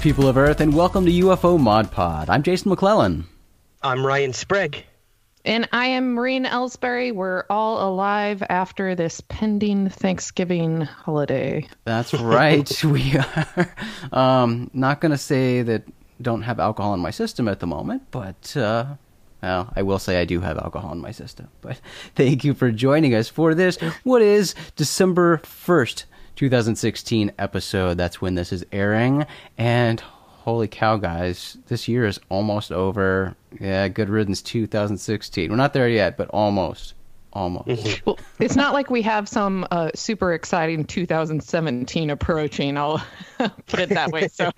Greetings, people of Earth, and welcome to UFO Mod Pod. I'm Jason McClellan. I'm Ryan Sprague. And I am Maureen Elsberry. We're all alive after this pending Thanksgiving holiday. That's right. we are um, not going to say that don't have alcohol in my system at the moment, but uh, well, I will say I do have alcohol in my system. But thank you for joining us for this. What is December 1st, 2016 episode? That's when this is airing. And holy cow, guys, this year is almost over. Yeah, good riddance 2016. We're not there yet, but almost. Almost. Well, it's not like we have some uh, super exciting 2017 approaching. I'll put it that way. So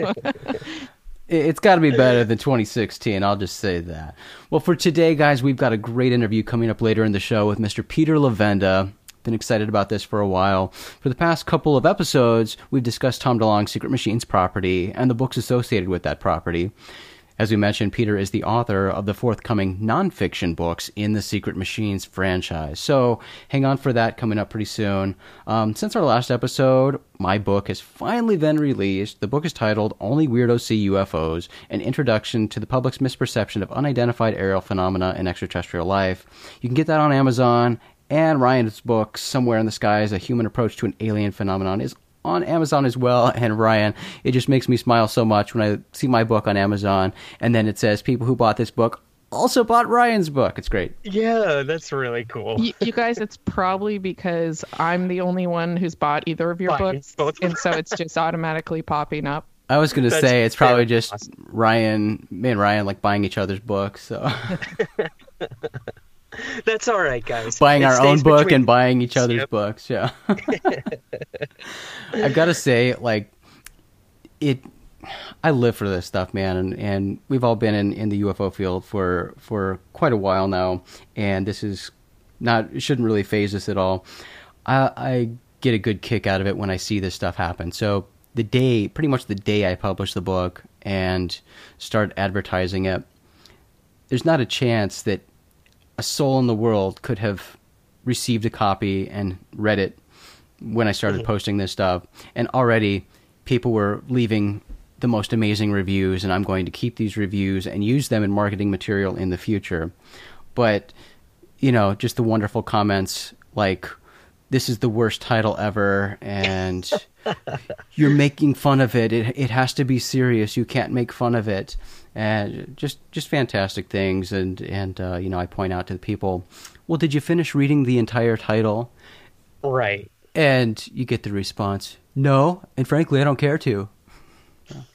it's got to be better than 2016. I'll just say that. Well, for today, guys, we've got a great interview coming up later in the show with Mr. Peter Levenda. Been excited about this for a while. For the past couple of episodes, we've discussed Tom DeLonge's Secret Machines property and the books associated with that property. As we mentioned, Peter is the author of the forthcoming nonfiction books in the Secret Machines franchise. So hang on for that coming up pretty soon. Um, since our last episode, my book has finally been released. The book is titled Only Weirdos See UFOs An Introduction to the Public's Misperception of Unidentified Aerial Phenomena in Extraterrestrial Life. You can get that on Amazon. And Ryan's book, Somewhere in the Skies A Human Approach to an Alien Phenomenon, is on Amazon as well. And Ryan, it just makes me smile so much when I see my book on Amazon and then it says people who bought this book also bought Ryan's book. It's great. Yeah, that's really cool. you, you guys, it's probably because I'm the only one who's bought either of your Fine, books, both. and so it's just automatically popping up. I was going to say it's probably just awesome. Ryan, me and Ryan like buying each other's books. So That's all right, guys. buying It our own book between and buying each other's Yep. books. Yeah. I've got to say, like, it. I live for this stuff, man, and, and we've all been in, in the UFO field for for quite a while now, and this is not shouldn't really phase us at all. I, I get a good kick out of it when I see this stuff happen. So the day, pretty much the day I publish the book and start advertising it, there's not a chance that a soul in the world could have received a copy and read it when I started mm-hmm. posting this stuff. And already people were leaving the most amazing reviews, and I'm going to keep these reviews and use them in marketing material in the future. But, you know, just the wonderful comments like, this is the worst title ever, and you're making fun of it. It it has to be serious. You can't make fun of it. And just just fantastic things. And and uh, you know, I point out to the people, well, did you finish reading the entire title? Right. And you get the response, no. And frankly, I don't care to.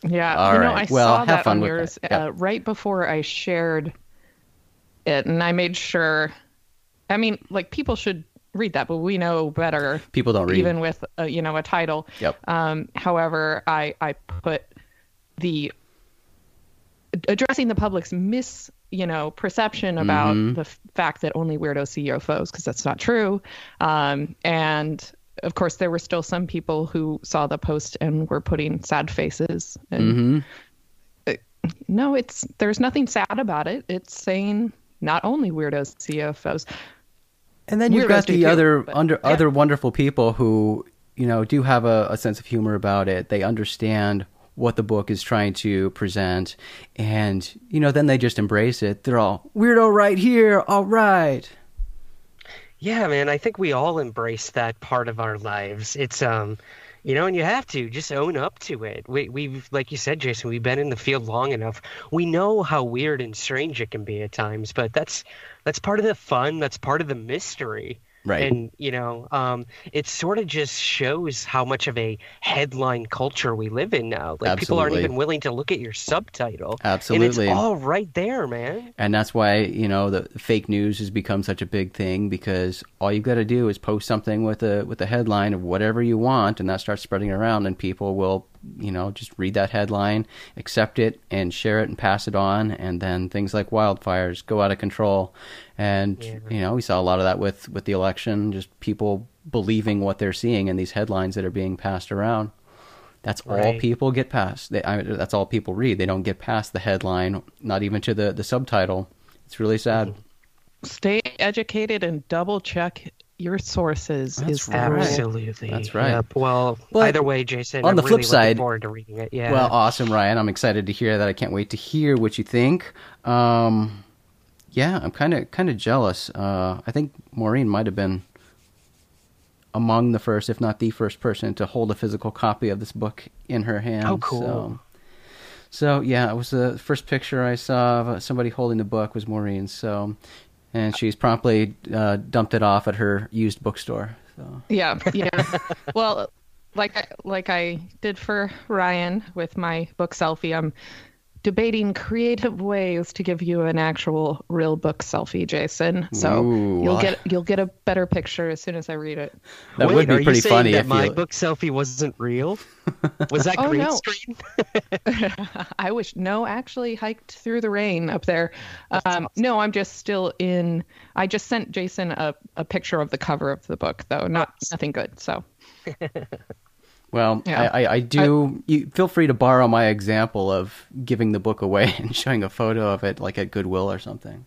Yeah, All you know. I Well, saw have that fun on with yours that. Yeah. uh, right before I shared it, and I made sure. I mean, like people should read that, but we know better. People don't read. even with uh, you know a title. Yep. Um, however, I I put the addressing the public's mis you know perception about Mm-hmm. the f- fact that only weirdos see UFOs because that's not true. Um, and of course, there were still some people who saw the post and were putting sad faces. And Mm-hmm. no, it's there's nothing sad about it. It's saying not only weirdos see UFOs. And then you've got the too, other but- under yeah. other wonderful people who you know do have a, a sense of humor about it. They understand what the book is trying to present, and you know then they just embrace it. They're all weirdo right here. All right. Yeah, man. I think we all embrace that part of our lives. It's um, you know, and you have to just own up to it. We we've like you said, Jason. We've been in the field long enough. We know how weird and strange it can be at times, but that's that's part of the fun. That's part of the mystery. Right. And you know, um, it sort of just shows how much of a headline culture we live in now. Like people aren't even willing to look at your subtitle. Absolutely. And it's all right there, man. and that's why you know the fake news has become such a big thing because all you've got to do is post something with a with a headline of whatever you want and that starts spreading around and people will you know just read that headline accept it and share it and pass it on and then things like wildfires go out of control and Yeah. you know we saw a lot of that with with the election just people believing what they're seeing in these headlines that are being passed around that's all people get past. They, I, that's all people read. They don't get past the headline, not even to the, the subtitle. It's really sad. Stay educated and double check your sources That's is right. Absolutely. That's right. Yep. Well, But either way, Jason. on I'm the really flip looking side- forward to reading it. Yeah. Well, awesome, Ryan. I'm excited to hear that. I can't wait to hear what you think. Um, yeah, I'm kind of kind of jealous. Uh, I think Maureen might have been among the first, if not the first person, to hold a physical copy of this book in her hand. Oh, cool. So, so yeah, it was the first picture I saw of somebody holding the book was Maureen. So, and she's promptly uh, dumped it off at her used bookstore. So. Yeah, yeah. well, like I, like I did for Ryan with my book selfie, I'm debating creative ways to give you an actual real book selfie, Jason. So Ooh, you'll get you'll get a better picture as soon as I read it. That Wait, would are be you pretty saying funny that if my you. book selfie wasn't real. Was that Oh, green no. screen? I wish no, actually hiked through the rain up there. Um, no, I'm just still in. I just sent Jason a, a picture of the cover of the book, though. Not nothing good. So Well, Yeah. I, I, I do. you feel free to borrow my example of giving the book away and showing a photo of it, like at Goodwill or something.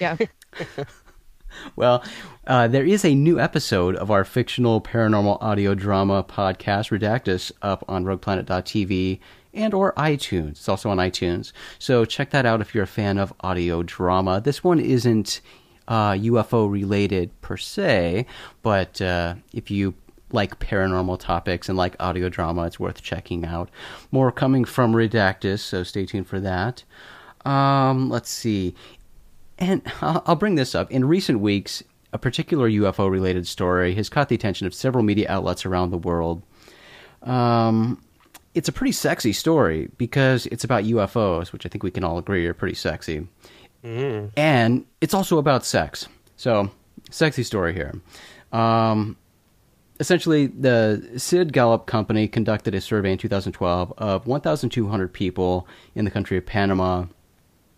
yeah, Well, uh, there is a new episode of our fictional paranormal audio drama podcast, Redactus, up on RoguePlanet.tv and or iTunes. It's also on iTunes, so check that out if you're a fan of audio drama. This one isn't uh, UFO related per se, but uh, if you like paranormal topics and like audio drama, it's worth checking out. More coming from Redactus, so stay tuned for that. Um, let's see. And I'll bring this up. In recent weeks, a particular UFO related story has caught the attention of several media outlets around the world. Um, it's a pretty sexy story because it's about UFOs, which I think we can all agree are pretty sexy. And it's also about sex. So, sexy story here. Um, essentially, the CID Gallup Company conducted a survey in 2012 of 1,200 people in the country of Panama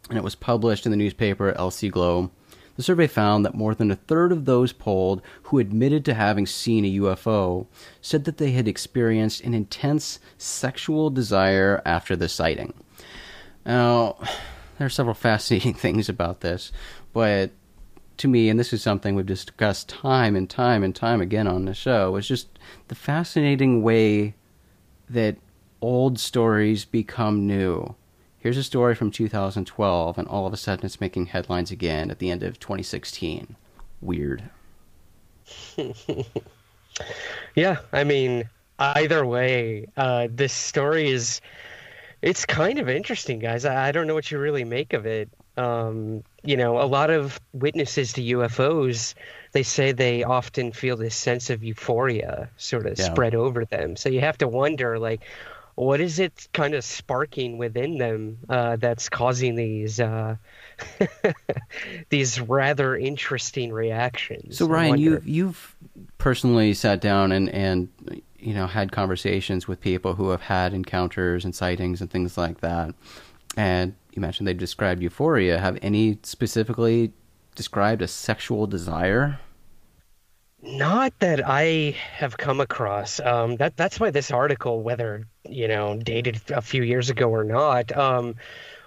and it was published in the newspaper El Siglo. The survey found that more than a third of those polled who admitted to having seen a UFO said that they had experienced an intense sexual desire after the sighting. Now, there are several fascinating things about this, but to me, and this is something we've discussed time and time and time again on the show, is just the fascinating way that old stories become new. Here's a story from 2012, and all of a sudden it's making headlines again at the end of 2016. Weird. Yeah, I mean, either way, uh, this story is it's kind of interesting, guys. I, I don't know what you really make of it. Um, you know, a lot of witnesses to UFOs, they say they often feel this sense of euphoria sort of Yeah. spread over them. So you have to wonder, like, what is it kind of sparking within them uh, that's causing these uh, these rather interesting reactions? So Ryan, you've you've personally sat down and and you know had conversations with people who have had encounters and sightings and things like that, and you mentioned they described euphoria. Have any specifically described a sexual desire? Not that I have come across. Um, that that's why this article, whether you know dated a few years ago or not, um,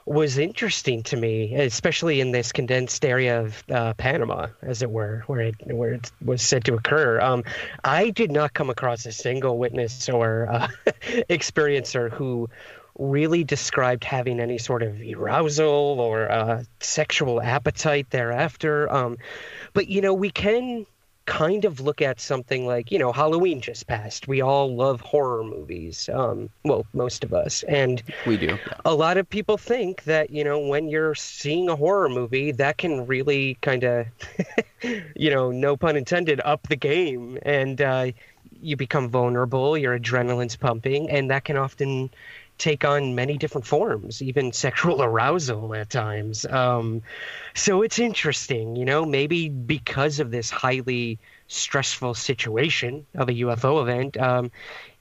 was interesting to me, especially in this condensed area of uh, Panama, as it were, where it where it was said to occur. Um, I did not come across a single witness or uh, experiencer who really described having any sort of arousal or uh, sexual appetite thereafter. Um, but you know, we can kind of look at something like you know Halloween just passed. We all love horror movies. Um, well, most of us, and We do. A lot of people think that you know when you're seeing a horror movie that can really kind of you know no pun intended up the game and uh, you become vulnerable your adrenaline's pumping and that can often take on many different forms even sexual arousal at times um, so it's interesting you know maybe because of this highly stressful situation of a ufo event um,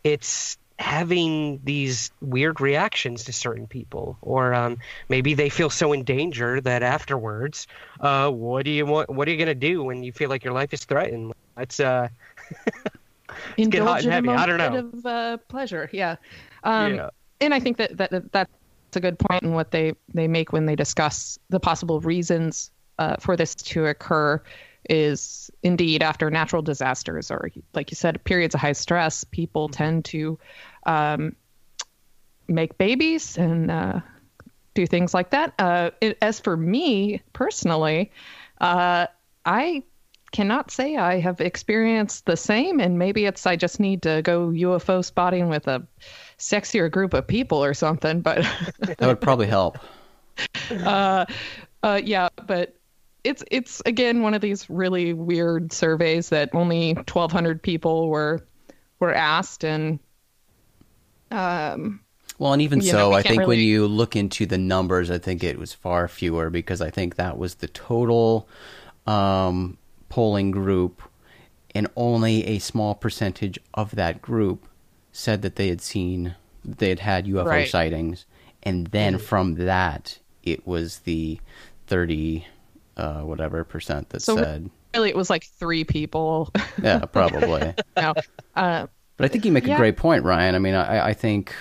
it's having these weird reactions to certain people or um, maybe they feel so in danger that afterwards uh, what do you want what are you going to do when you feel like your life is threatened let's uh get hot Indulge and in a heavy. I don't moment know. of uh, pleasure. Yeah. Um, yeah and I think that, that that's a good point in what they, they make when they discuss the possible reasons uh, for this to occur is indeed after natural disasters or, like you said, periods of high stress, people tend to um, make babies and uh, do things like that. Uh, it, as for me personally, uh, I cannot say I have experienced the same, and maybe it's I just need to go UFO spotting with a sexier group of people or something. But that would probably help. uh, uh, yeah, but it's it's again one of these really weird surveys that only 1,200 people were were asked, and um, well, and even you so, know, I think when you look into the numbers, I think it was far fewer because I think that was the total um, polling group, and only a small percentage of that group said that they had seen, they had had UFO Right. sightings, and then from that, it was the thirty, uh, whatever percent that So- said, really it was like three people. yeah, probably. no, uh, But I think you make a great point, Ryan. I mean, I, I think,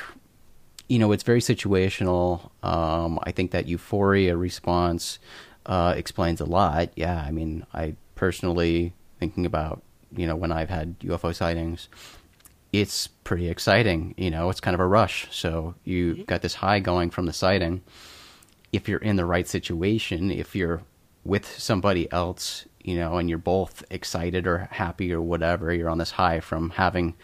you know, it's very situational. Um, I think that euphoria response uh, explains a lot. Yeah, I mean, I personally thinking about, you know, when I've had UFO sightings, it's pretty exciting. You know, it's kind of a rush. So you mm-hmm. got this high going from the sighting. If you're in the right situation, if you're with somebody else, you know, and you're both excited or happy or whatever, you're on this high from having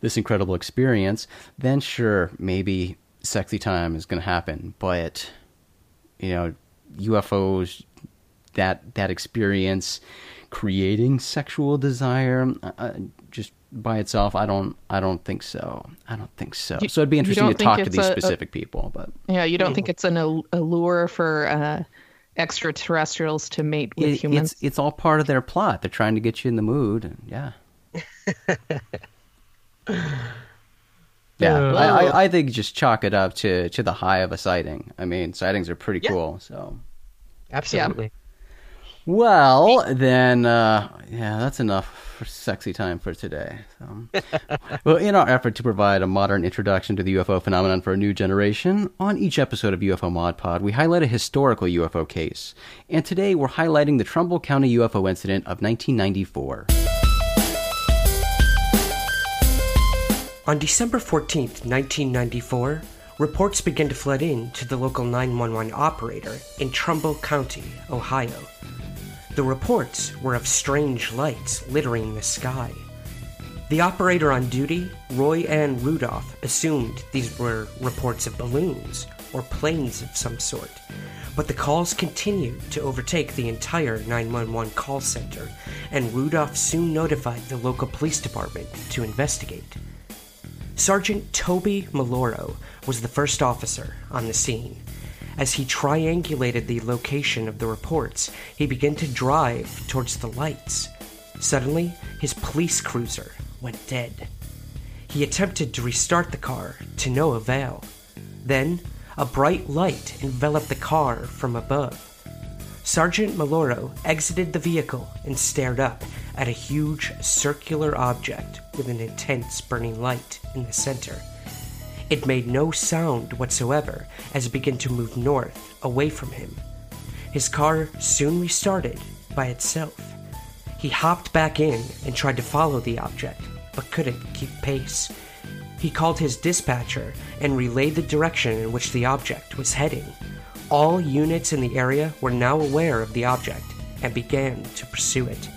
this incredible experience, then sure, maybe sexy time is going to happen. But, you know, UFOs, that, that experience creating sexual desire, uh, just by itself, I don't, I don't think so. I don't think so. You- so it'd be interesting to talk to these a- a- specific people, but yeah, you don't think it's an al- allure for uh, extraterrestrials to mate with it, humans? it's it's all part of their plot. They're trying to get you in the mood. And yeah. yeah, I, I, I think just chalk it up to, to the high of a sighting. I mean, sightings are pretty Yeah. cool. So, Absolutely. Well, then, uh, yeah, that's enough for sexy time for today. So, well, in our effort to provide a modern introduction to the UFO phenomenon for a new generation, on each episode of UFO Mod Pod, we highlight a historical UFO case. And today we're highlighting the Trumbull County UFO incident of 1994. On December 14th, 1994, reports began to flood in to the local 911 operator in Trumbull County, Ohio. The reports were of strange lights littering the sky. The operator on duty, Roy Ann Rudolph, assumed these were reports of balloons or planes of some sort, but the calls continued to overtake the entire 911 call center, and Rudolph soon notified the local police department to investigate. Sergeant Toby Meloro was the first officer on the scene. As he triangulated the location of the reports, he began to drive towards the lights. Suddenly, his police cruiser went dead. He attempted to restart the car, to no avail. Then, a bright light enveloped the car from above. Sergeant Meloro exited the vehicle and stared up at a huge circular object with an intense burning light in the center. It made no sound whatsoever as it began to move north away from him. His car soon restarted by itself. He hopped back in and tried to follow the object, but couldn't keep pace. He called his dispatcher and relayed the direction in which the object was heading. All units in the area were now aware of the object and began to pursue it.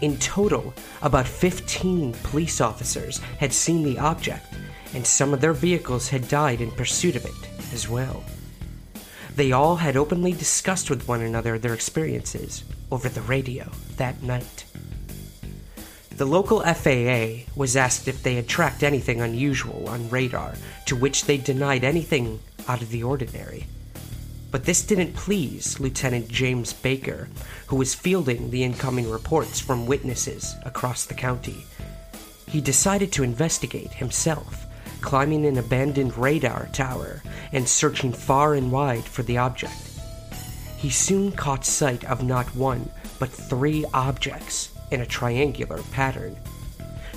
In total, about 15 police officers had seen the object, and some of their vehicles had died in pursuit of it as well. They all had openly discussed with one another their experiences over the radio that night. The local FAA was asked if they had tracked anything unusual on radar, to which they denied anything out of the ordinary. But this didn't please Lieutenant James Baker, who was fielding the incoming reports from witnesses across the county. He decided to investigate himself, climbing an abandoned radar tower and searching far and wide for the object. He soon caught sight of not one, but three objects in a triangular pattern.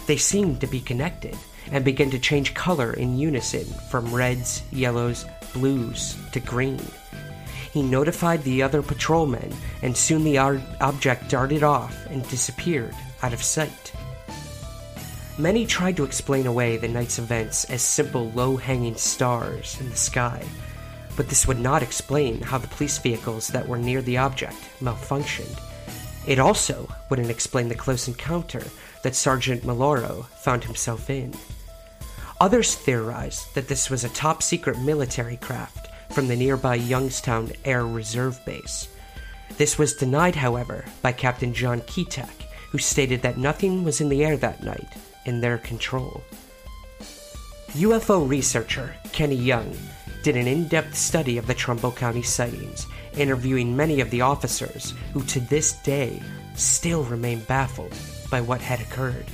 They seemed to be connected and began to change color in unison from reds, yellows, blues to green. He notified the other patrolmen, and soon the ar- object darted off and disappeared out of sight. Many tried to explain away the night's events as simple low hanging stars in the sky, but this would not explain how the police vehicles that were near the object malfunctioned. It also wouldn't explain the close encounter that Sergeant Meloro found himself in. Others theorized that this was a top secret military craft from the nearby Youngstown Air Reserve Base. This was denied, however, by Captain John Keetak, who stated that nothing was in the air that night in their control. UFO researcher Kenny Young did an in depth study of the Trumbull County sightings, interviewing many of the officers who to this day still remain baffled by what had occurred.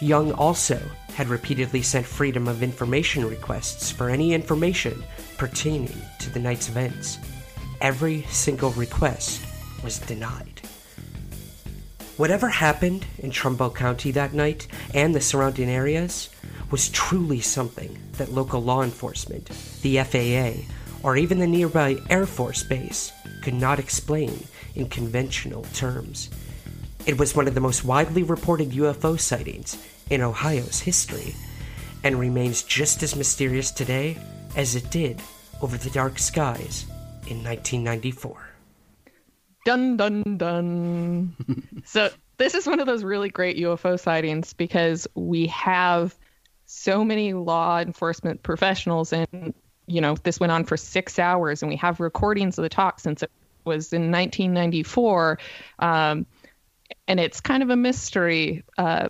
Young also had repeatedly sent Freedom of Information requests for any information pertaining to the night's events. Every single request was denied. Whatever happened in Trumbull County that night and the surrounding areas was truly something that local law enforcement, the FAA, or even the nearby Air Force Base could not explain in conventional terms. It was one of the most widely reported UFO sightings in Ohio's history and remains just as mysterious today as it did over the dark skies in 1994. Dun dun dun. so this is one of those really great UFO sightings because we have so many law enforcement professionals and you know this went on for six hours and we have recordings of the talk since it was in 1994 um, and it's kind of a mystery uh,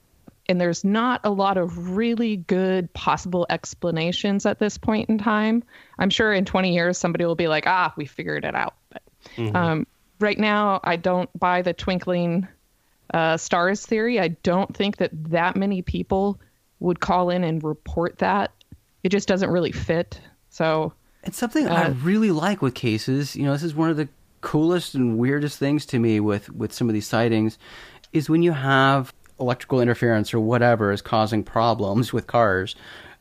and there's not a lot of really good possible explanations at this point in time. I'm sure in 20 years somebody will be like, ah, we figured it out. But mm-hmm. um, right now, I don't buy the twinkling uh, stars theory. I don't think that that many people would call in and report that. It just doesn't really fit. So it's something uh, I really like with cases. You know, this is one of the coolest and weirdest things to me with with some of these sightings is when you have electrical interference or whatever is causing problems with cars.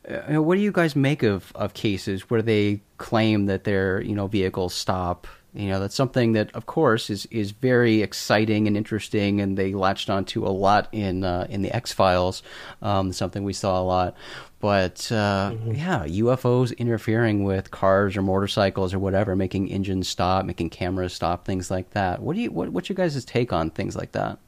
Uh, what do you guys make of, of cases where they claim that their you know vehicles stop? You know that's something that, of course, is is very exciting and interesting, and they latched onto a lot in uh, in the X Files. Um, something we saw a lot, but uh, mm-hmm. yeah, UFOs interfering with cars or motorcycles or whatever, making engines stop, making cameras stop, things like that. What do you what what's your guys' take on things like that?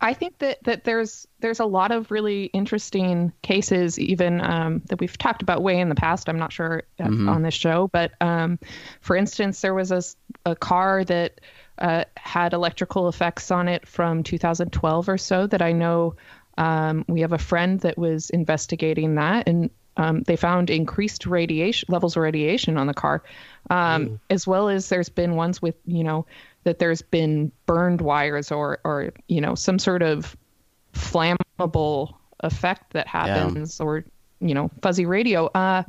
I think that that there's there's a lot of really interesting cases, even um, that we've talked about way in the past. I'm not sure mm-hmm. on this show, but um, for instance, there was a, a car that uh, had electrical effects on it from 2012 or so that I know. Um, we have a friend that was investigating that, and um, they found increased radiation levels of radiation on the car, um, mm. as well as there's been ones with you know that there's been burned wires or or you know some sort of flammable effect that happens yeah. or you know fuzzy radio uh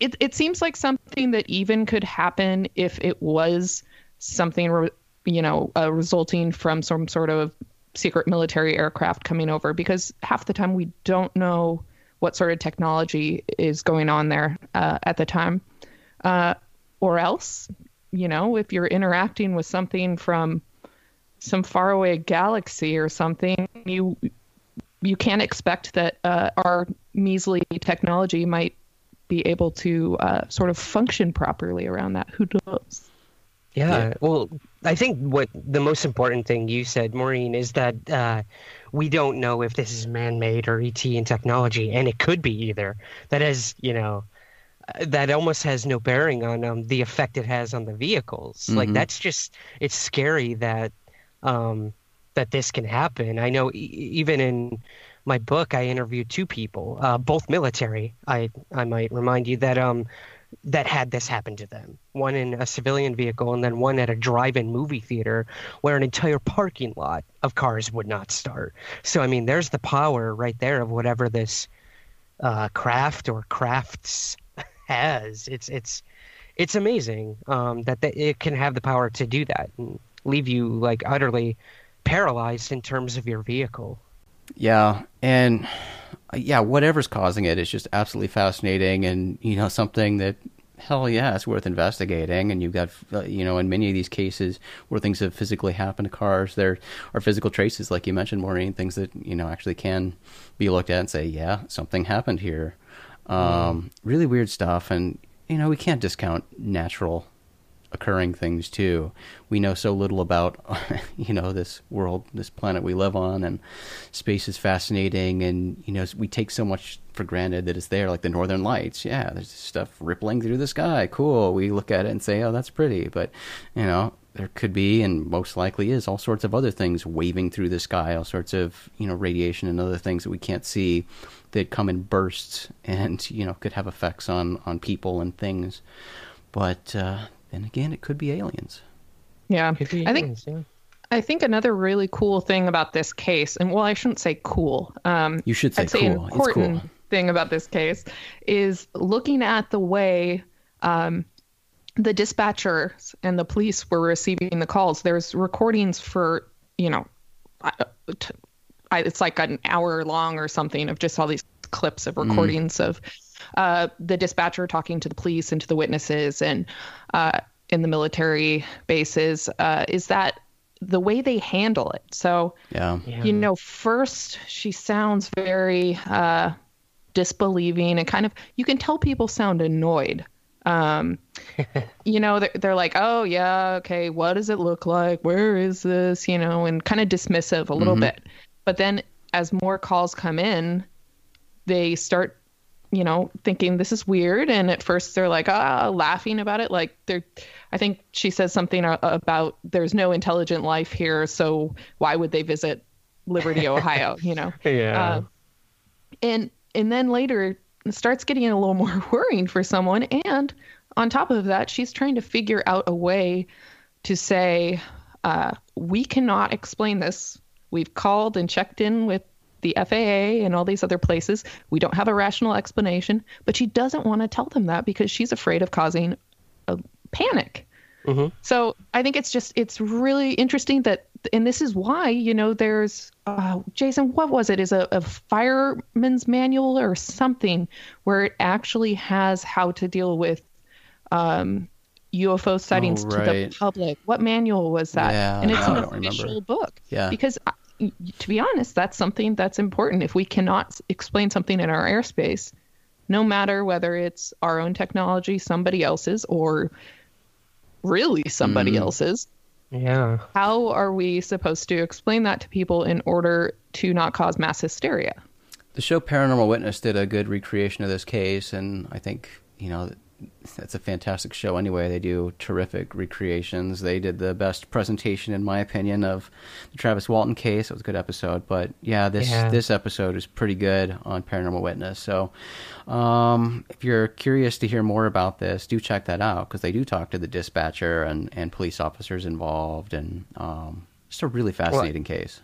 it it seems like something that even could happen if it was something re- you know uh, resulting from some sort of secret military aircraft coming over because half the time we don't know what sort of technology is going on there uh, at the time uh, or else you know, if you're interacting with something from some faraway galaxy or something, you you can't expect that uh, our measly technology might be able to uh, sort of function properly around that. Who knows? Yeah, yeah, Well, I think what the most important thing you said, Maureen, is that uh, we don't know if this is man-made or ET in technology, and it could be either. That is, you know, that almost has no bearing on um, the effect it has on the vehicles. Mm-hmm. Like that's just it's scary that um, that this can happen. I know e- even in my book, I interviewed two people, uh, both military. I I might remind you that um that had this happen to them. One in a civilian vehicle, and then one at a drive-in movie theater where an entire parking lot of cars would not start. So I mean, there's the power right there of whatever this uh, craft or crafts has. It's it's it's amazing um, that it can have the power to do that and leave you like utterly paralyzed in terms of your vehicle. Yeah, and yeah, whatever's causing it is just absolutely fascinating, and you know something that hell yeah, it's worth investigating. And you've got, uh, you know, in many of these cases where things have physically happened to cars, there are physical traces, like you mentioned, Maureen, things that, you know, actually can be looked at and say, yeah, something happened here. Um. Really weird stuff. And, you know, we can't discount natural occurring things too. We know so little about, you know, this world, this planet we live on, and space is fascinating. And you know, we take so much for granted that it's there, like the Northern Lights. Yeah, there's stuff rippling through the sky. Cool. We look at it and say, oh, that's pretty. But you know, there could be, and most likely is, all sorts of other things waving through the sky, all sorts of you know radiation and other things that we can't see that come in bursts and you know could have effects on on people and things. But uh, and again, it could be aliens. Yeah, be I think. Yeah. I think another really cool thing about this case, and well, I shouldn't say cool. Um, you should say I'd cool. Say important cool. thing about this case is looking at the way um, the dispatchers and the police were receiving the calls. There's recordings for you know, it's like an hour long or something of just all these clips of mm. recordings mm. of uh, the dispatcher talking to the police and to the witnesses and uh, in the military bases uh, is that the way they handle it. So, yeah. you know, first she sounds very uh, disbelieving and kind of, you can tell people sound annoyed. Um, you know, they're, they're like, oh, yeah, okay, what does it look like? Where is this? You know, and kind of dismissive a little mm-hmm. bit. But then as more calls come in, they start you know, thinking this is weird. And at first they're like, ah, laughing about it. Like they're, I think she says something about there's no intelligent life here. So why would they visit Liberty, Ohio? You know? Yeah. Uh, and, and then later it starts getting a little more worrying for someone. And on top of that, she's trying to figure out a way to say, uh, we cannot explain this. We've called and checked in with the FAA and all these other places. We don't have a rational explanation, but she doesn't want to tell them that because she's afraid of causing a panic. Mm-hmm. So I think it's just it's really interesting that, and this is why you know there's uh, Jason. What was it? Is a, a fireman's manual or something where it actually has how to deal with um, UFO sightings oh, right. to the public. What manual was that? Yeah, and it's an official remember. book. Yeah. Because to be honest, that's something that's important. If we cannot explain something in our airspace, no matter whether it's our own technology, somebody else's, or really somebody mm. else's, yeah. How are we supposed to explain that to people in order to not cause mass hysteria? The show Paranormal Witness did a good recreation of this case, and I think you know that's a fantastic show anyway. They do terrific recreations. They did the best presentation, in my opinion, of the Travis Walton case. It was a good episode, but yeah, this yeah. this episode is pretty good on Paranormal Witness. So, um, if you're curious to hear more about this, do check that out because they do talk to the dispatcher and and police officers involved, and um, just a really fascinating well, case.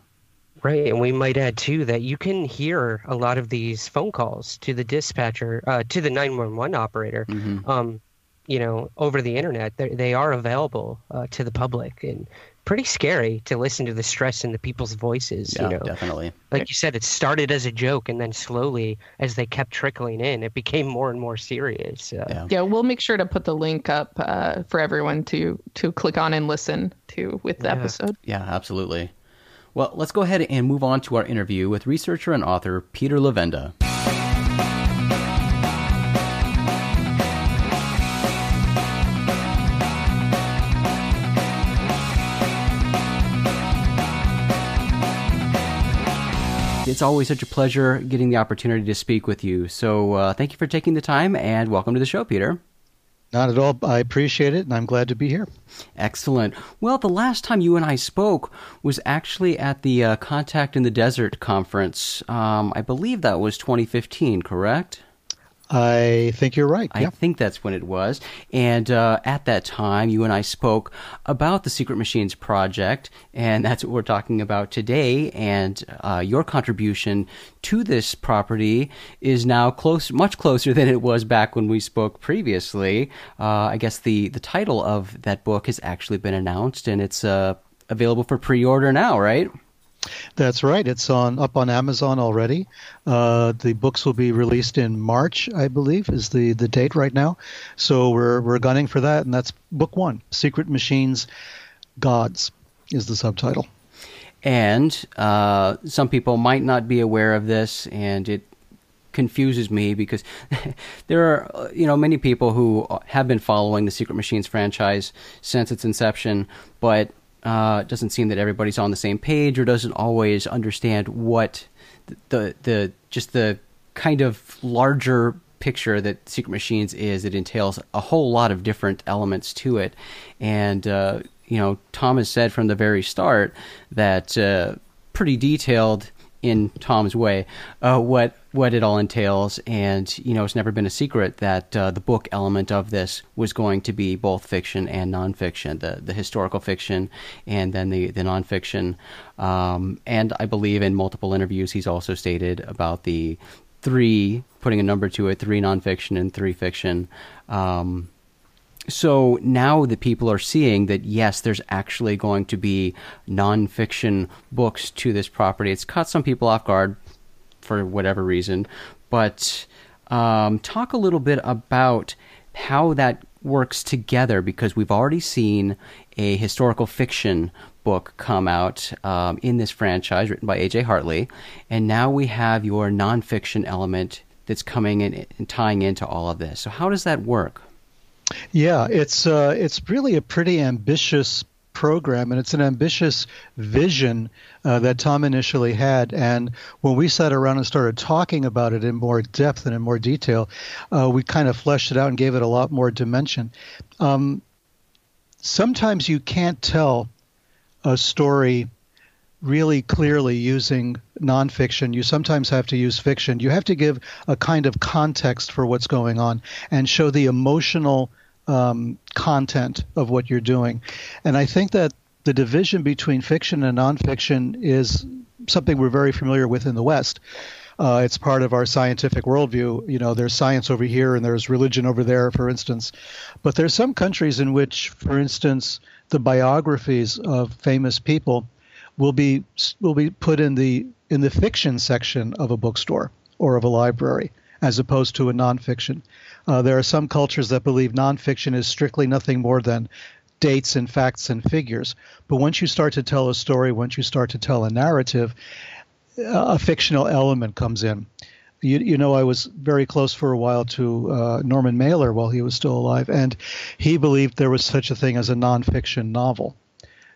Right, and we might add too that you can hear a lot of these phone calls to the dispatcher, uh, to the nine one one operator. Mm-hmm. Um, you know, over the internet, They're, they are available uh, to the public, and pretty scary to listen to the stress in the people's voices. Yeah, you know, definitely. Like you said, it started as a joke, and then slowly, as they kept trickling in, it became more and more serious. Uh, yeah. yeah, we'll make sure to put the link up uh, for everyone to to click on and listen to with the yeah. episode. Yeah, absolutely. Well, let's go ahead and move on to our interview with researcher and author Peter Levenda. It's always such a pleasure getting the opportunity to speak with you. So, uh, thank you for taking the time and welcome to the show, Peter. Not at all. I appreciate it, and I'm glad to be here. Excellent. Well, the last time you and I spoke was actually at the uh, Contact in the Desert conference. Um, I believe that was 2015, correct? I think you're right. I think that's when it was. And uh, at that time, you and I spoke about the Secret Machines project, and that's what we're talking about today. And uh, your contribution to this property is now close, much closer than it was back when we spoke previously. Uh, I guess the the title of that book has actually been announced, and it's uh, available for pre-order now, right? That's right. It's on up on Amazon already. Uh, the books will be released in March, I believe, is the, the date right now. So we're we're gunning for that, and that's book one. Secret Machines, Gods is the subtitle. And uh, some people might not be aware of this, and it confuses me because there are you know many people who have been following the Secret Machines franchise since its inception, but uh, it doesn't seem that everybody's on the same page or doesn't always understand what the the, just the kind of larger picture that Secret Machines is. It entails a whole lot of different elements to it, and uh, you know Tom has said from the very start that uh, pretty detailed in Tom's way uh, what what it all entails, and you know it's never been a secret that uh, the book element of this was going to be both fiction and nonfiction, the the historical fiction and then the the nonfiction. Um, and I believe in multiple interviews he's also stated about the three putting a number to it, three nonfiction and three fiction. Um, so now the people are seeing that yes, there's actually going to be nonfiction books to this property. It's caught some people off guard for whatever reason, but um, talk a little bit about how that works together because we've already seen a historical fiction book come out um, in this franchise written by A.J. Hartley, and now we have your nonfiction element that's coming in and tying into all of this. So, how does that work? Yeah, it's uh, it's really a pretty ambitious program, and it's an ambitious vision uh, that Tom initially had. And when we sat around and started talking about it in more depth and in more detail, uh, we kind of fleshed it out and gave it a lot more dimension. Um, sometimes you can't tell a story really clearly using nonfiction. You sometimes have to use fiction. You have to give a kind of context for what's going on and show the emotional um, content of what you're doing. And I think that the division between fiction and nonfiction is something we're very familiar with in the West. Uh, it's part of our scientific worldview. You know, there's science over here and there's religion over there, for instance. But there's some countries in which, for instance, the biographies of famous people will be will be put in the in the fiction section of a bookstore or of a library, as opposed to a nonfiction. Uh, there are some cultures that believe nonfiction is strictly nothing more than dates and facts and figures. But once you start to tell a story, once you start to tell a narrative, a fictional element comes in. You, you know, I was very close for a while to uh, Norman Mailer while he was still alive, and he believed there was such a thing as a nonfiction novel.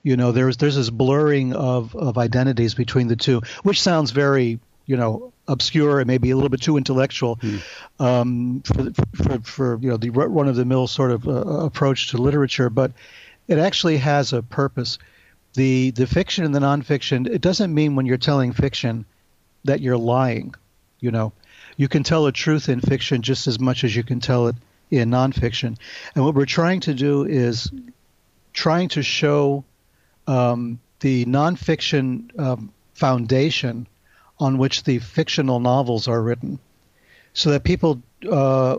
You know, there's there's this blurring of, of identities between the two, which sounds very you know obscure and maybe a little bit too intellectual hmm. um, for, for, for, you know the run of the mill sort of uh, approach to literature, but it actually has a purpose. The the fiction and the nonfiction. It doesn't mean when you're telling fiction that you're lying. You know, you can tell a truth in fiction just as much as you can tell it in nonfiction. And what we're trying to do is trying to show um, the nonfiction um, foundation on which the fictional novels are written, so that people uh,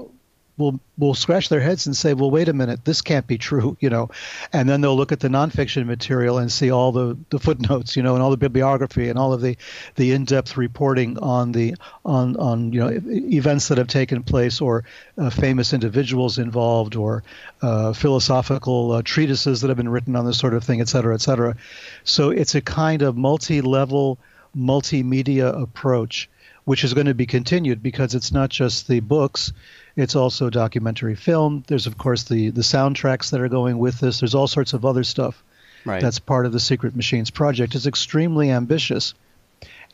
will will scratch their heads and say, "Well, wait a minute, this can't be true," you know, and then they'll look at the nonfiction material and see all the, the footnotes, you know, and all the bibliography and all of the, the in-depth reporting on the on on you know events that have taken place or uh, famous individuals involved or uh, philosophical uh, treatises that have been written on this sort of thing, et cetera, et cetera. So it's a kind of multi-level multimedia approach, which is going to be continued because it's not just the books, it's also documentary film. There's, of course, the, the soundtracks that are going with this. There's all sorts of other stuff right. that's part of the Secret Machines project. It's extremely ambitious.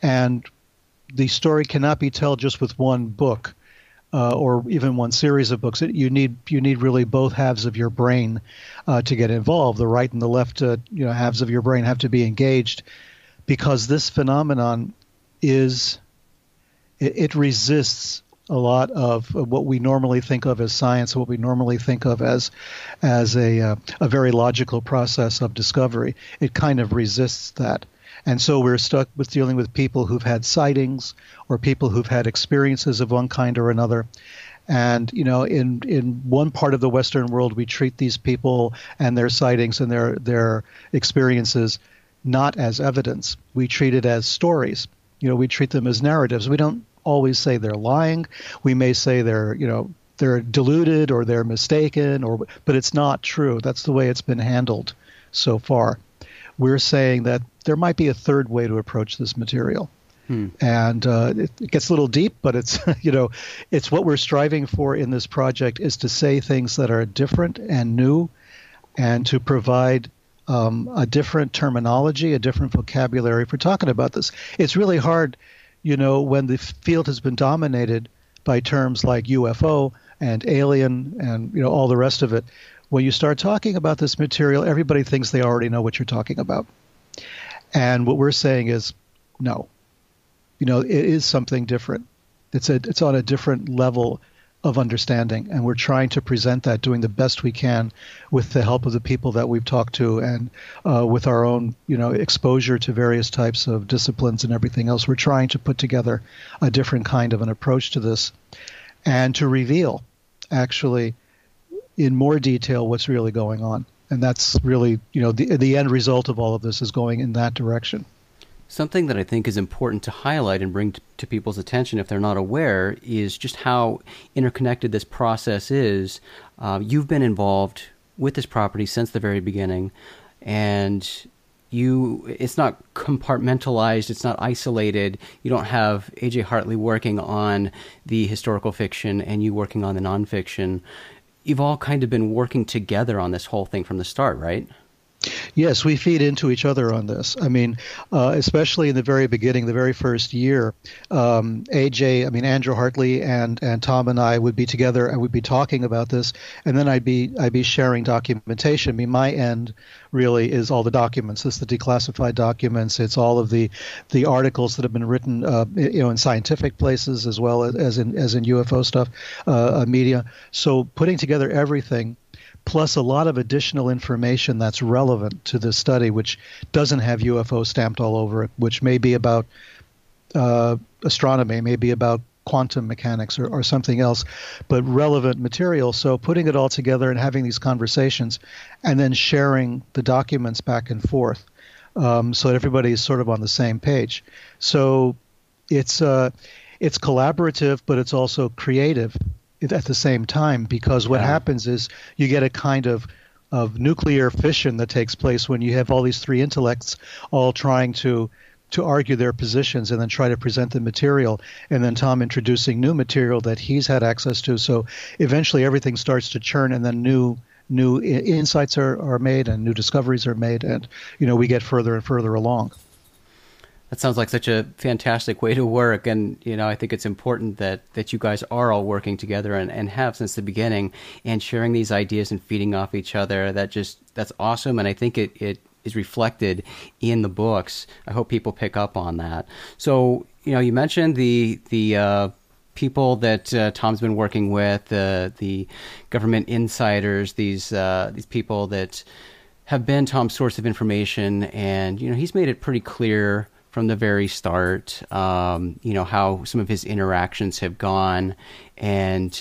And the story cannot be told just with one book. Uh, or even one series of books. It, you need you need really both halves of your brain uh, to get involved. The right and the left, uh, you know, halves of your brain have to be engaged because this phenomenon is it, it resists a lot of what we normally think of as science, what we normally think of as as a uh, a very logical process of discovery. It kind of resists that. And so we're stuck with dealing with people who've had sightings or people who've had experiences of one kind or another. And you know, in in one part of the Western world, we treat these people and their sightings and their their experiences not as evidence. We treat it as stories. You know, we treat them as narratives. We don't always say they're lying. We may say they're, you know, they're deluded or they're mistaken or but it's not true. That's the way it's been handled so far. We're saying that there might be a third way to approach this material. Hmm. And uh, it, it, gets a little deep, but it's you know, it's what we're striving for in this project is to say things that are different and new, and to provide um, a different terminology, a different vocabulary for talking about this. It's really hard, you know, when the field has been dominated by terms like UFO and alien and you know all the rest of it. When you start talking about this material, everybody thinks they already know what you're talking about. And what we're saying is, no, you know, it is something different. It's a it's on a different level of understanding, and we're trying to present that, doing the best we can with the help of the people that we've talked to, and uh, with our own, you know, exposure to various types of disciplines and everything else. We're trying to put together a different kind of an approach to this, and to reveal, actually, in more detail what's really going on. And that's really, you know, the the end result of all of this is going in that direction. Something that I think is important to highlight and bring to people's attention if they're not aware is just how interconnected this process is. Uh, you've been involved with this property since the very beginning, and you it's not compartmentalized it's not isolated. You don't have aj hartley working on the historical fiction and you working on the nonfiction. You've all kind of been working together on this whole thing from the start right Yes, we feed into each other on this. I mean, uh, especially in the very beginning, the very first year, um, AJ, I mean Andrew Hartley and and Tom and I would be together and we'd be talking about this, and then I'd be I'd be sharing documentation. I mean, my end really is all the documents. It's the declassified documents. It's all of the the articles that have been written, uh, you know, in scientific places as well as in as in UFO stuff, uh, uh, media. So putting together everything plus a lot of additional information that's relevant to this study, which doesn't have UFO stamped all over it, which may be about uh, astronomy, may be about quantum mechanics or, or something else, but relevant material. So putting it all together and having these conversations and then sharing the documents back and forth um, so that everybody is sort of on the same page. So it's uh, it's collaborative, but it's also creative at the same time because what yeah. happens is you get a kind of of nuclear fission that takes place when you have all these three intellects all trying to to argue their positions and then try to present the material and then Tom introducing new material that he's had access to so eventually everything starts to churn and then new new insights are, are made and new discoveries are made and you know we get further and further along that sounds like such a fantastic way to work. And you know i think it's important that that you guys are all working together and, and have since the beginning and sharing these ideas and feeding off each other. That just that's awesome. And i think it, it is reflected in the books. I hope people pick up on that. So you know you mentioned the the uh, people that uh, Tom's been working with, uh, the government insiders, these uh, these people that have been Tom's source of information, and you know he's made it pretty clear from the very start. Um, you know how some of his interactions have gone, and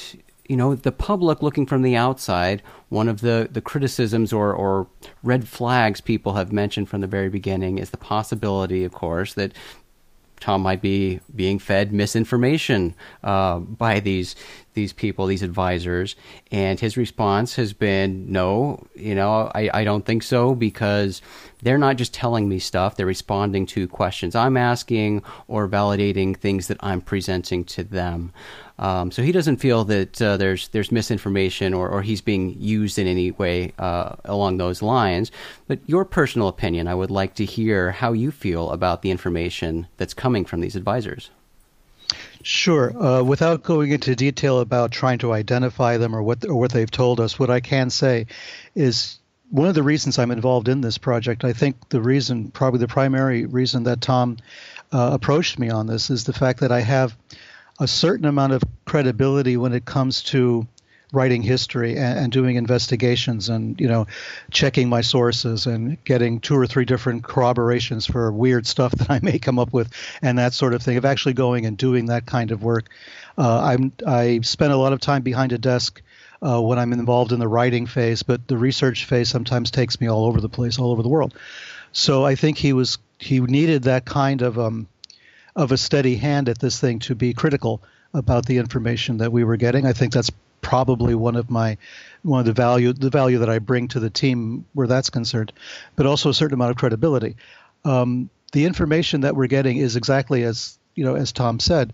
you know the public looking from the outside. One of the the criticisms or or red flags people have mentioned from the very beginning is the possibility, of course, that Tom might be being fed misinformation uh, by these these people, these advisors, and his response has been, "No, you know, I, I don't think so because they're not just telling me stuff; they're responding to questions I'm asking or validating things that I'm presenting to them." Um, so he doesn't feel that uh, there's there's misinformation or, or he's being used in any way uh, along those lines. But your personal opinion, I would like to hear how you feel about the information that's coming from these advisors. Sure. Uh, without going into detail about trying to identify them or what or what they've told us, what I can say is one of the reasons I'm involved in this project. I think the reason, probably the primary reason that Tom uh, approached me on this, is the fact that I have a certain amount of credibility when it comes to writing history and, and, doing investigations and you know checking my sources and getting two or three different corroborations for weird stuff that I may come up with and that sort of thing of actually going and doing that kind of work. Uh, I'm I spend a lot of time behind a desk. Uh, when I'm involved in the writing phase, but the research phase sometimes takes me all over the place, all over the world. So I think he was he needed that kind of um, of a steady hand at this thing to be critical about the information that we were getting. I think that's probably one of my one of the value the value that I bring to the team where that's concerned, but also a certain amount of credibility. Um, the information that we're getting is exactly as you know as Tom said.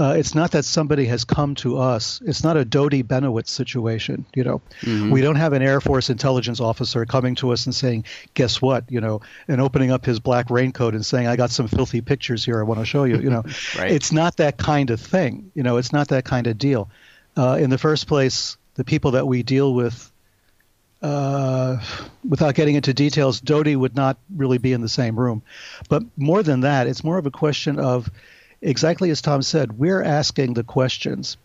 Uh, it's not that somebody has come to us. It's not a Doty Bennewitz situation. You know, mm-hmm. we don't have an Air Force intelligence officer coming to us and saying, "Guess what?" You know, and opening up his black raincoat and saying, "I got some filthy pictures here. I want to show you." You know, right. it's not that kind of thing. You know, it's not that kind of deal. Uh, in the first place, the people that we deal with, uh, without getting into details, Doty would not really be in the same room. But more than that, it's more of a question of exactly as Tom said, we're asking the questions.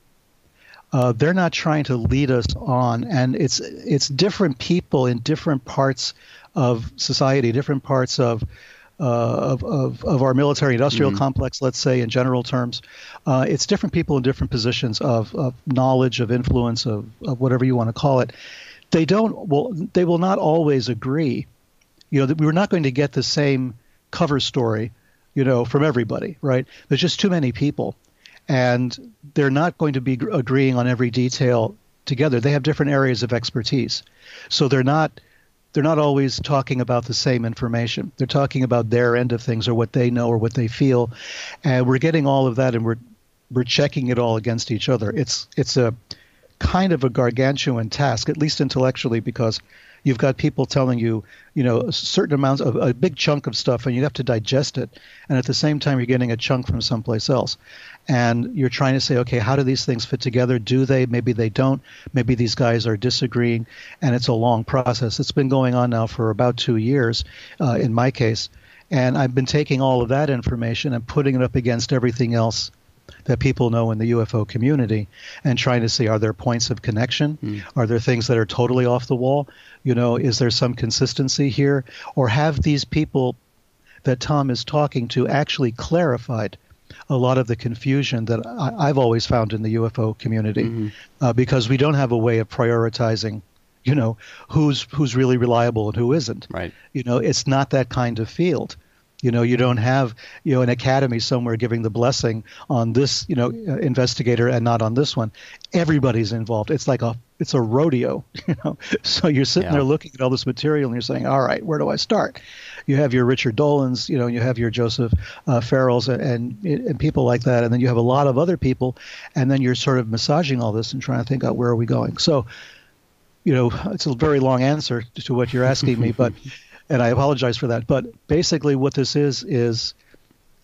Uh, they're not trying to lead us on, and it's it's different people in different parts of society, different parts of uh, of, of, of, our military industrial mm-hmm. complex, let's say in general terms. Uh, it's different people in different positions of, of knowledge, of influence, of, of whatever you want to call it. They don't well, they will not always agree. You know, we're not going to get the same cover story you know, from everybody, right? There's just too many people, and they're not going to be agreeing on every detail together. They have different areas of expertise, so they're not they're not always talking about the same information. They're talking about their end of things or what they know or what they feel, and we're getting all of that, and we're we're checking it all against each other. It's it's a kind of a gargantuan task, at least intellectually, because you've got people telling you, you know, certain amounts of a big chunk of stuff, and you have to digest it. And at the same time, you're getting a chunk from someplace else, and you're trying to say, okay, how do these things fit together? Do they? Maybe they don't. Maybe these guys are disagreeing, and it's a long process. It's been going on now for about two years, uh, in my case, and I've been taking all of that information and putting it up against everything else that people know in the UFO community and trying to see are there points of connection? Mm. Are there things that are totally off the wall? You know, is there some consistency here? Or have these people that Tom is talking to actually clarified a lot of the confusion that I, have always found in the UFO community mm-hmm. uh, because we don't have a way of prioritizing you know who's who's really reliable and who isn't right you know it's not that kind of field you know, you don't have you know an academy somewhere giving the blessing on this you know uh, investigator and not on this one. Everybody's involved. It's like a it's a rodeo, you know. So you're sitting yeah. there looking at all this material and you're saying, all right, where do I start? You have your Richard Dolans, you know, you have your Joseph uh, Farrells and, and, and people like that, and then you have a lot of other people, and then you're sort of massaging all this and trying to think out where are we going. So you know, it's a very long answer to what you're asking me, but and I apologize for that. But basically, what this is is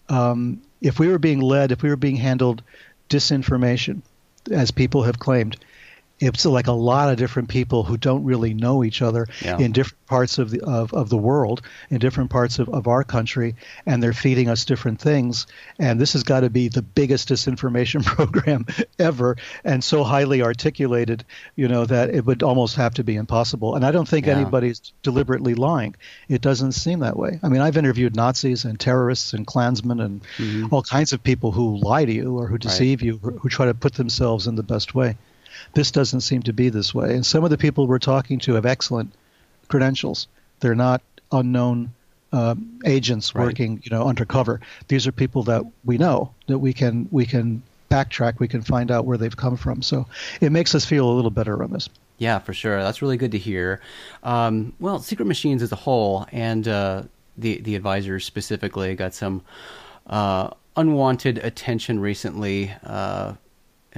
um, if we were being led, if we were being handled disinformation, as people have claimed, it's like a lot of different people who don't really know each other yeah. in different parts of the of, of the world, in different parts of, of our country, and they're feeding us different things. And this has got to be the biggest disinformation program ever, and so highly articulated, you know, that it would almost have to be impossible. And I don't think yeah. anybody's deliberately lying. It doesn't seem that way. I mean, I've interviewed Nazis and terrorists and Klansmen and mm-hmm. all kinds of people who lie to you or who deceive right. you, who try to put themselves in the best way. This doesn't seem to be this way. And some of the people we're talking to have excellent credentials. They're not unknown uh, agents right. working, you know, undercover. These are people that we know that we can we can backtrack. We can find out where they've come from. So it makes us feel a little better on this. Yeah, for sure. That's really good to hear. Um, well, Sekret Machines as a whole, and uh, the the advisors specifically, got some uh, unwanted attention recently. Uh,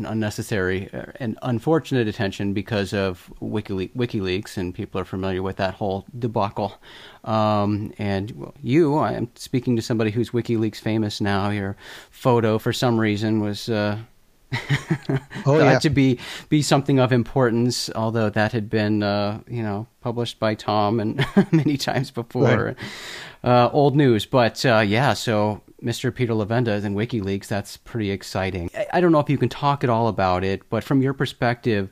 an unnecessary and unfortunate attention because of WikiLeaks, WikiLeaks, and people are familiar with that whole debacle. Um, and well, you, I am speaking to somebody who's WikiLeaks famous now. Your photo, for some reason, was. Uh, oh, yeah. to be be something of importance, although that had been uh, you know published by Tom and many times before, right. uh, old news. But uh, yeah, so Mr. Peter Levenda is in WikiLeaks. That's pretty exciting. I, I, don't know if you can talk at all about it, but from your perspective,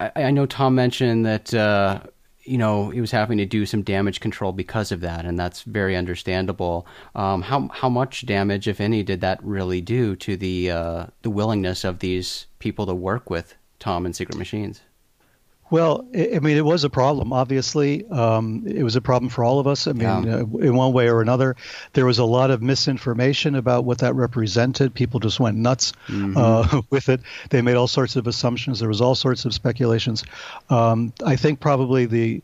I, I know Tom mentioned that uh, you know he was having to do some damage control because of that, and that's very understandable. Um, how how much damage, if any, did that really do to the uh, the willingness of these people to work with Tom and Sekret Machines? Well, I mean, it was a problem. Obviously, um, it was a problem for all of us. I mean, yeah. uh, in one way or another, there was a lot of misinformation about what that represented. People just went nuts mm-hmm. uh, with it. They made all sorts of assumptions. There was all sorts of speculations. Um, I think probably the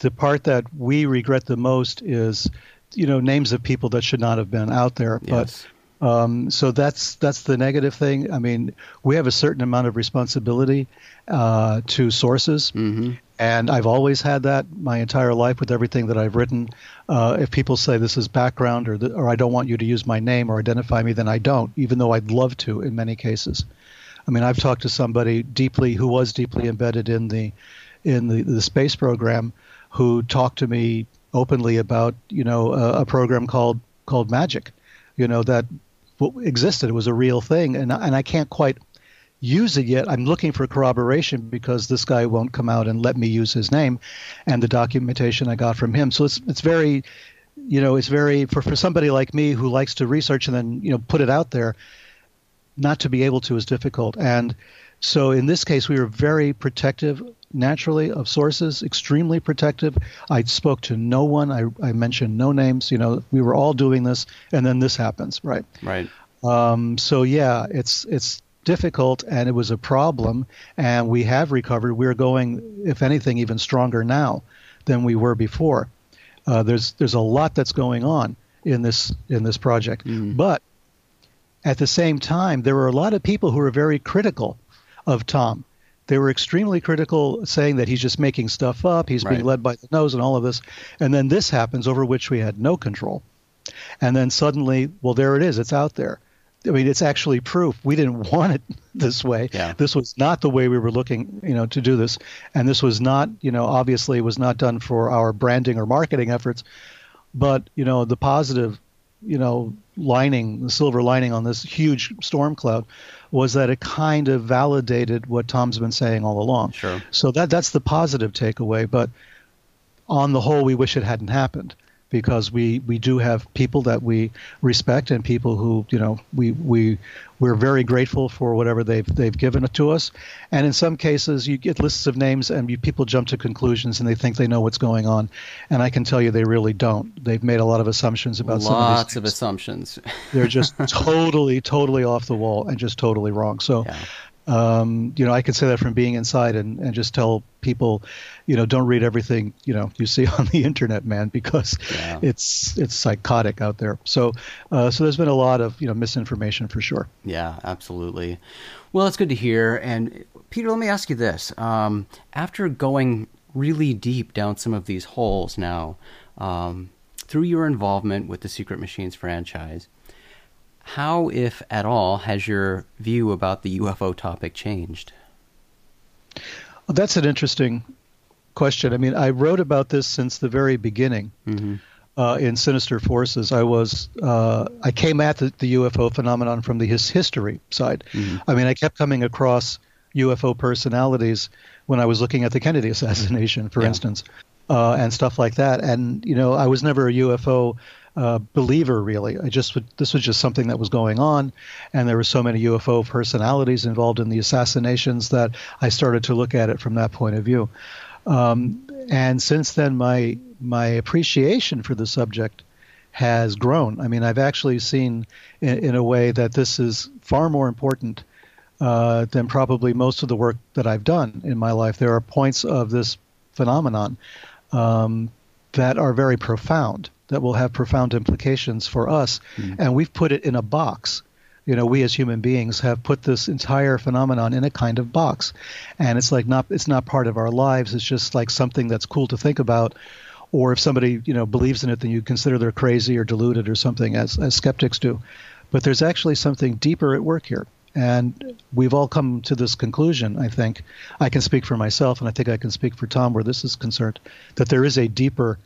the part that we regret the most is, you know, names of people that should not have been out there. Yes. Um, so that's that's the negative thing. I mean, we have a certain amount of responsibility uh, to sources, mm-hmm. and I've always had that my entire life with everything that I've written. Uh, if people say this is background or or I don't want you to use my name or identify me, then I don't, even though I'd love to in many cases. I mean, I've talked to somebody deeply who was deeply embedded in the in the, the space program, who talked to me openly about you know a, a program called called Magic, you know that existed. It was a real thing, and and I can't quite use it yet. I'm looking for corroboration because this guy won't come out and let me use his name, and the documentation I got from him. So it's it's very, you know, it's very for for somebody like me who likes to research and then you know put it out there. Not to be able to is difficult, and so in this case, we were very protective naturally of sources, extremely protective. I spoke to no one. I, I mentioned no names. You know, we were all doing this, and then this happens, right? Right. Um, so yeah, it's it's difficult, and it was a problem, and we have recovered. We're going, if anything, even stronger now than we were before. Uh, there's there's a lot that's going on in this in this project, mm. but at the same time, there were a lot of people who were very critical of Tom they were extremely critical, saying that he's just making stuff up, he's right. being led by the nose, and all of this. And then this happens over which we had no control. And then suddenly, well, there it is, it's out there. I mean, it's actually proof. We didn't want it this way. Yeah. This was not the way we were looking, you know, to do this. And this was not, you know, obviously was not done for our branding or marketing efforts. But, you know, the positive, you know, lining, the silver lining on this huge storm cloud was that it kind of validated what Tom's been saying all along. Sure. So that that's the positive takeaway. But on the whole, we wish it hadn't happened because we, we do have people that we respect and people who you know we we we're very grateful for whatever they've they've given to us. And in some cases, you get lists of names and you, people jump to conclusions and they think they know what's going on. And I can tell you they really don't. They've made a lot of assumptions about Lots some of these. of assumptions. They're just totally totally off the wall and just totally wrong. So. Yeah. Um, you know, I can say that from being inside and, and just tell people, you know, don't read everything you know you see on the internet, man, because yeah. it's it's psychotic out there. So, uh, so there's been a lot of you know misinformation for sure. Yeah, absolutely. Well, it's good to hear. And Peter, let me ask you this: um, after going really deep down some of these holes now, um, through your involvement with the Sekret Machines franchise, how, if at all, has your view about the UFO topic changed? Well, that's an interesting question. I mean, I wrote about this since the very beginning. Mm-hmm. Uh, in Sinister Forces, I was uh, I came at the, the, UFO phenomenon from the his history side. Mm-hmm. I mean, I kept coming across UFO personalities when I was looking at the Kennedy assassination, for yeah. instance, uh, and stuff like that. And you know, I was never a UFO uh, believer really. I just this was just something that was going on, and there were so many UFO personalities involved in the assassinations that I started to look at it from that point of view. Um, and since then, my my appreciation for the subject has grown. I mean, I've actually seen in, in a way that this is far more important uh, than probably most of the work that I've done in my life. There are points of this phenomenon um, that are very profound that will have profound implications for us. Mm. And we've put it in a box. You know, we as human beings have put this entire phenomenon in a kind of box. And it's like not it's not part of our lives. It's just like something that's cool to think about. Or if somebody, you know, believes in it, then you consider they're crazy or deluded or something, as, as skeptics do. But there's actually something deeper at work here. And we've all come to this conclusion, I think. I can speak for myself, and I think I can speak for Tom where this is concerned, that there is a deeper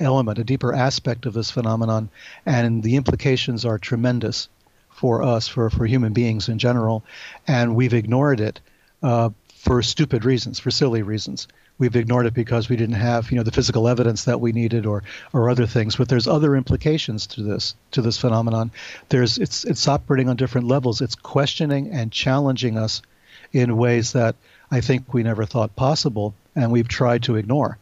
element, a deeper aspect of this phenomenon, and the implications are tremendous for us, for, for human beings in general, and we've ignored it uh, for stupid reasons, for silly reasons. We've ignored it because we didn't have, you know, the physical evidence that we needed, or or other things. But there's other implications to this to this phenomenon. There's it's it's operating on different levels. It's questioning and challenging us in ways that I think we never thought possible, and we've tried to ignore.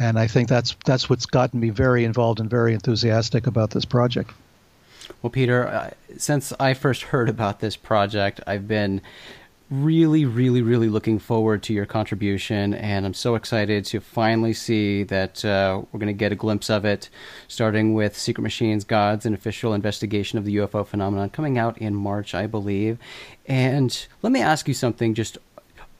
And I think that's that's what's gotten me very involved and very enthusiastic about this project. Well, Peter, uh, since I first heard about this project, I've been really, really, really looking forward to your contribution, and I'm so excited to finally see that uh, we're going to get a glimpse of it, starting with Sekret Machines, Gods, and Official Investigation of the UFO Phenomenon, coming out in March, I believe. And let me ask you something just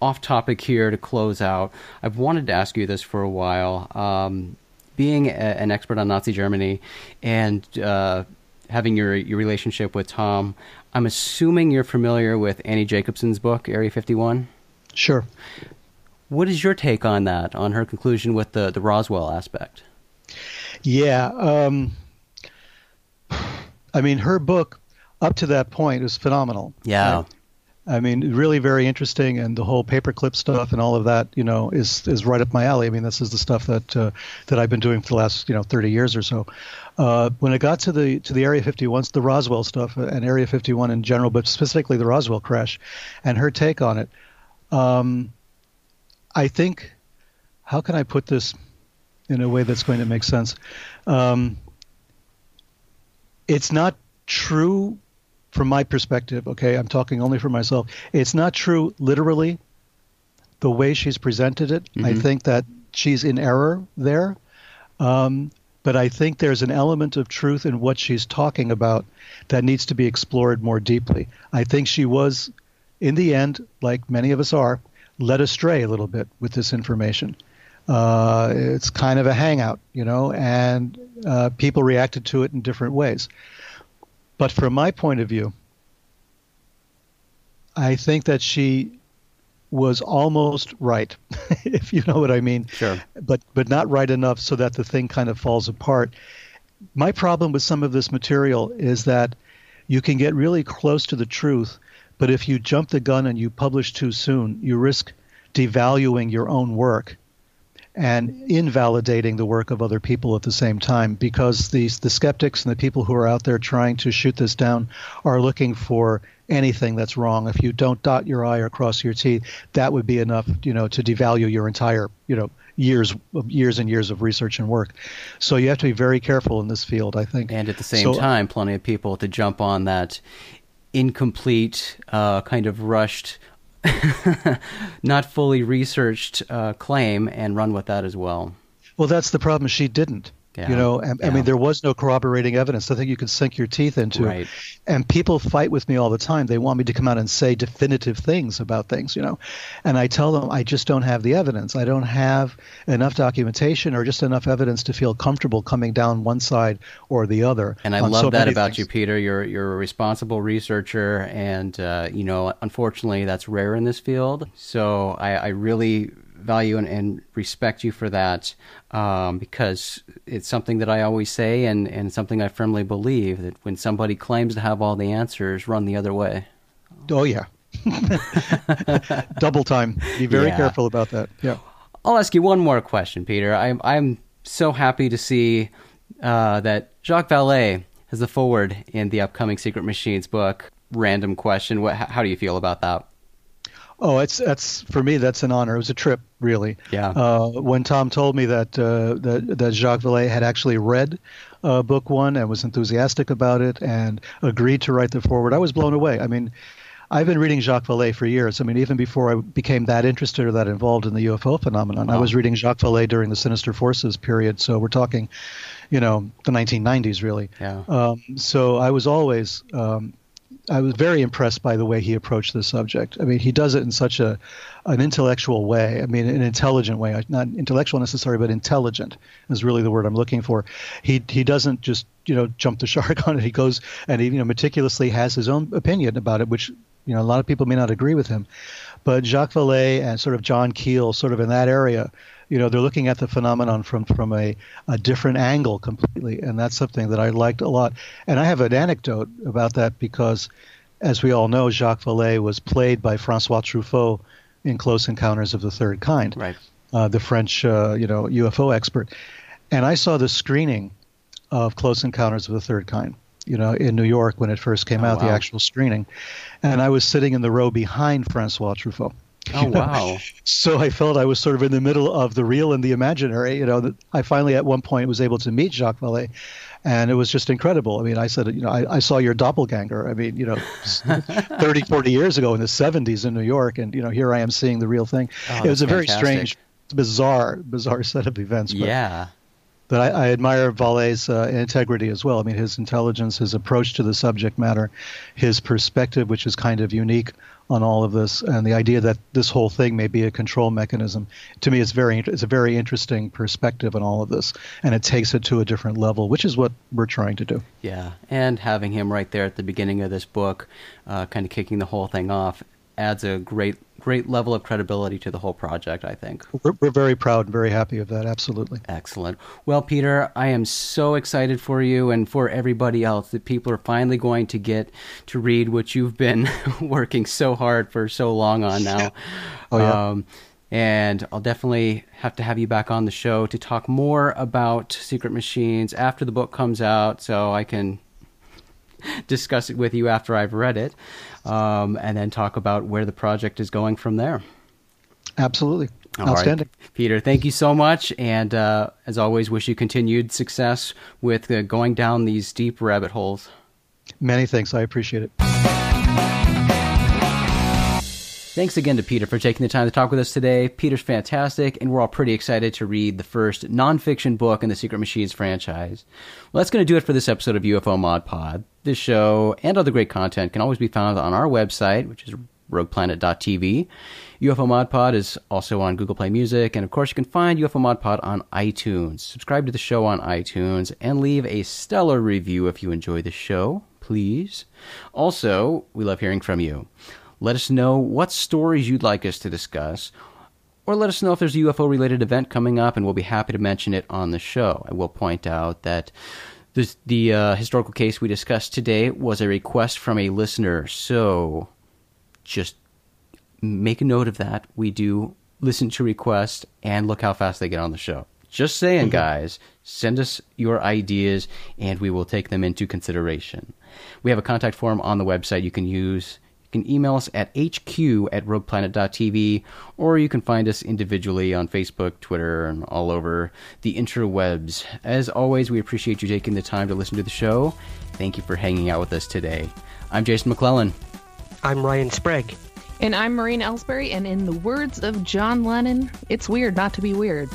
off topic here to close out. I've wanted to ask you this for a while. Um, being a, an expert on Nazi Germany and uh, having your your relationship with Tom, I'm assuming you're familiar with Annie Jacobson's book Area 51. Sure. What is your take on that? On her conclusion with the the Roswell aspect? Yeah. Um, I mean, her book up to that point is phenomenal. Yeah. Right? I mean, really very interesting, and the whole paperclip stuff and all of that, you know, is is right up my alley. I mean, this is the stuff that uh, that I've been doing for the last, you know, 30 years or so. Uh, when it got to the to the Area 51, the Roswell stuff uh, and Area 51 in general, but specifically the Roswell crash, and her take on it, um, I think, how can I put this in a way that's going to make sense? Um, it's not true from my perspective, okay, I'm talking only for myself. It's not true literally the way she's presented it. Mm-hmm. I think that she's in error there. Um, but I think there's an element of truth in what she's talking about that needs to be explored more deeply. I think she was, in the end, like many of us are, led astray a little bit with this information. Uh, it's kind of a hangout, you know, and uh, people reacted to it in different ways. But from my point of view, I think that she was almost right, if you know what I mean. Sure. But but not right enough so that the thing kind of falls apart. My problem with some of this material is that you can get really close to the truth, but if you jump the gun and you publish too soon, you risk devaluing your own work and invalidating the work of other people at the same time because these the skeptics and the people who are out there trying to shoot this down are looking for anything that's wrong. If you don't dot your i or cross your t that would be enough you know to devalue your entire you know years years and years of research and work. So you have to be very careful in this field i think. And at the same so, time plenty of people to jump on that incomplete uh, kind of rushed not fully researched uh, claim and run with that as well. Well, that's the problem. She didn't. Yeah. You know, I, yeah. I mean, there was no corroborating evidence. I think you could sink your teeth into. Right. And people fight with me all the time. They want me to come out and say definitive things about things, you know. And I tell them I just don't have the evidence. I don't have enough documentation or just enough evidence to feel comfortable coming down one side or the other. And I love so that about things. you, Peter. You're you're a responsible researcher, and uh, you know, unfortunately, that's rare in this field. So I, I really value and, and respect you for that um, because it's something that I always say and, and something I firmly believe that when somebody claims to have all the answers, run the other way. Oh, yeah. Double time. Be very yeah. careful about that. Yeah. I'll ask you one more question, Peter. I'm, I'm so happy to see uh, that Jacques Vallée has the foreword in the upcoming Sekret Machines book. Random question. What, how do you feel about that? Oh, it's that's for me. That's an honor. It was a trip, really. Yeah. Uh, when Tom told me that uh, that, that Jacques Vallée had actually read uh, book one and was enthusiastic about it and agreed to write the foreword, I was blown away. I mean, I've been reading Jacques Vallée for years. I mean, even before I became that interested or that involved in the UFO phenomenon, wow. I was reading Jacques Vallée during the Sinister Forces period. So we're talking, you know, the 1990s, really. Yeah. Um, so I was always um, I was very impressed by the way he approached the subject. I mean, he does it in such a an intellectual way. I mean, an intelligent way, uh, not intellectual necessarily, but intelligent is really the word I'm looking for. He he doesn't just you know jump the shark on it. He goes and he you know meticulously has his own opinion about it, which you know a lot of people may not agree with him. But Jacques Vallée and sort of John Keel, sort of in that area, you know they're looking at the phenomenon from from a, a different angle completely and that's something that i liked a lot. And i have an anecdote about that because as we all know jacques vallée was played by francois truffaut in close encounters of the third kind right. uh, the french uh, you know ufo expert. And i saw the screening of close encounters of the third kind you know in new york when it first came oh, out wow. the actual screening. And i was sitting in the row behind francois truffaut Oh wow! so I felt I was sort of in the middle of the real and the imaginary. You know, I finally at one point was able to meet Jacques Vallée, and it was just incredible. I mean, I said, you know, I, I saw your doppelganger. I mean, you know, 30, 40 years ago in the 70s in New York, and you know, here I am seeing the real thing. Oh, it was a very strange, bizarre, bizarre set of events. But, Yeah. But I, I admire Vallée's uh, integrity as well. I mean, his intelligence, his approach to the subject matter, his perspective, which is kind of unique on all of this, and the idea that this whole thing may be a control mechanism. To me, it's very it's a very interesting perspective on all of this, and it takes it to a different level, which is what we're trying to do. Yeah, and having him right there at the beginning of this book, uh, kind of kicking the whole thing off, adds a great, great level of credibility to the whole project. I think. We're, we're very proud and very happy of that. Absolutely. Excellent. Well, Peter, I am so excited for you and for everybody else that people are finally going to get to read what you've been working so hard for so long on now. Oh, yeah. Um, and I'll definitely have to have you back on the show to talk more about Sekret Machines after the book comes out so I can discuss it with you after I've read it um, and then talk about where the project is going from there. Absolutely. All right. Outstanding. Peter, thank you so much. And uh, as always, wish you continued success with uh, going down these deep rabbit holes. Many thanks. I appreciate it. Thanks again to Peter for taking the time to talk with us today. Peter's fantastic, and we're all pretty excited to read the first nonfiction book in the Sekret Machines franchise. Well, that's going to do it for this episode of UFO Mod Pod. This show and other great content can always be found on our website, which is rogueplanet.tv. UFO Mod Pod is also on Google Play Music, and of course, you can find UFO Mod Pod on iTunes. Subscribe to the show on iTunes and leave a stellar review if you enjoy the show, please. Also, we love hearing from you. Let us know what stories you'd like us to discuss, or let us know if there's a UFO related event coming up, and we'll be happy to mention it on the show. I will point out that this, the uh, historical case we discussed today was a request from a listener, so just make a note of that. We do listen to requests and look how fast they get on the show. Just saying, guys, send us your ideas and we will take them into consideration. We have a contact form on the website you can use. You can email us at hq at rogueplanet.tv or you can find us individually on Facebook, Twitter, and all over the interwebs. As always, we appreciate you taking the time to listen to the show. Thank you for hanging out with us today. I'm Jason McClellan. I'm Ryan Sprague. And I'm Maureen Elsberry, and in the words of John Lennon, it's weird not to be weird.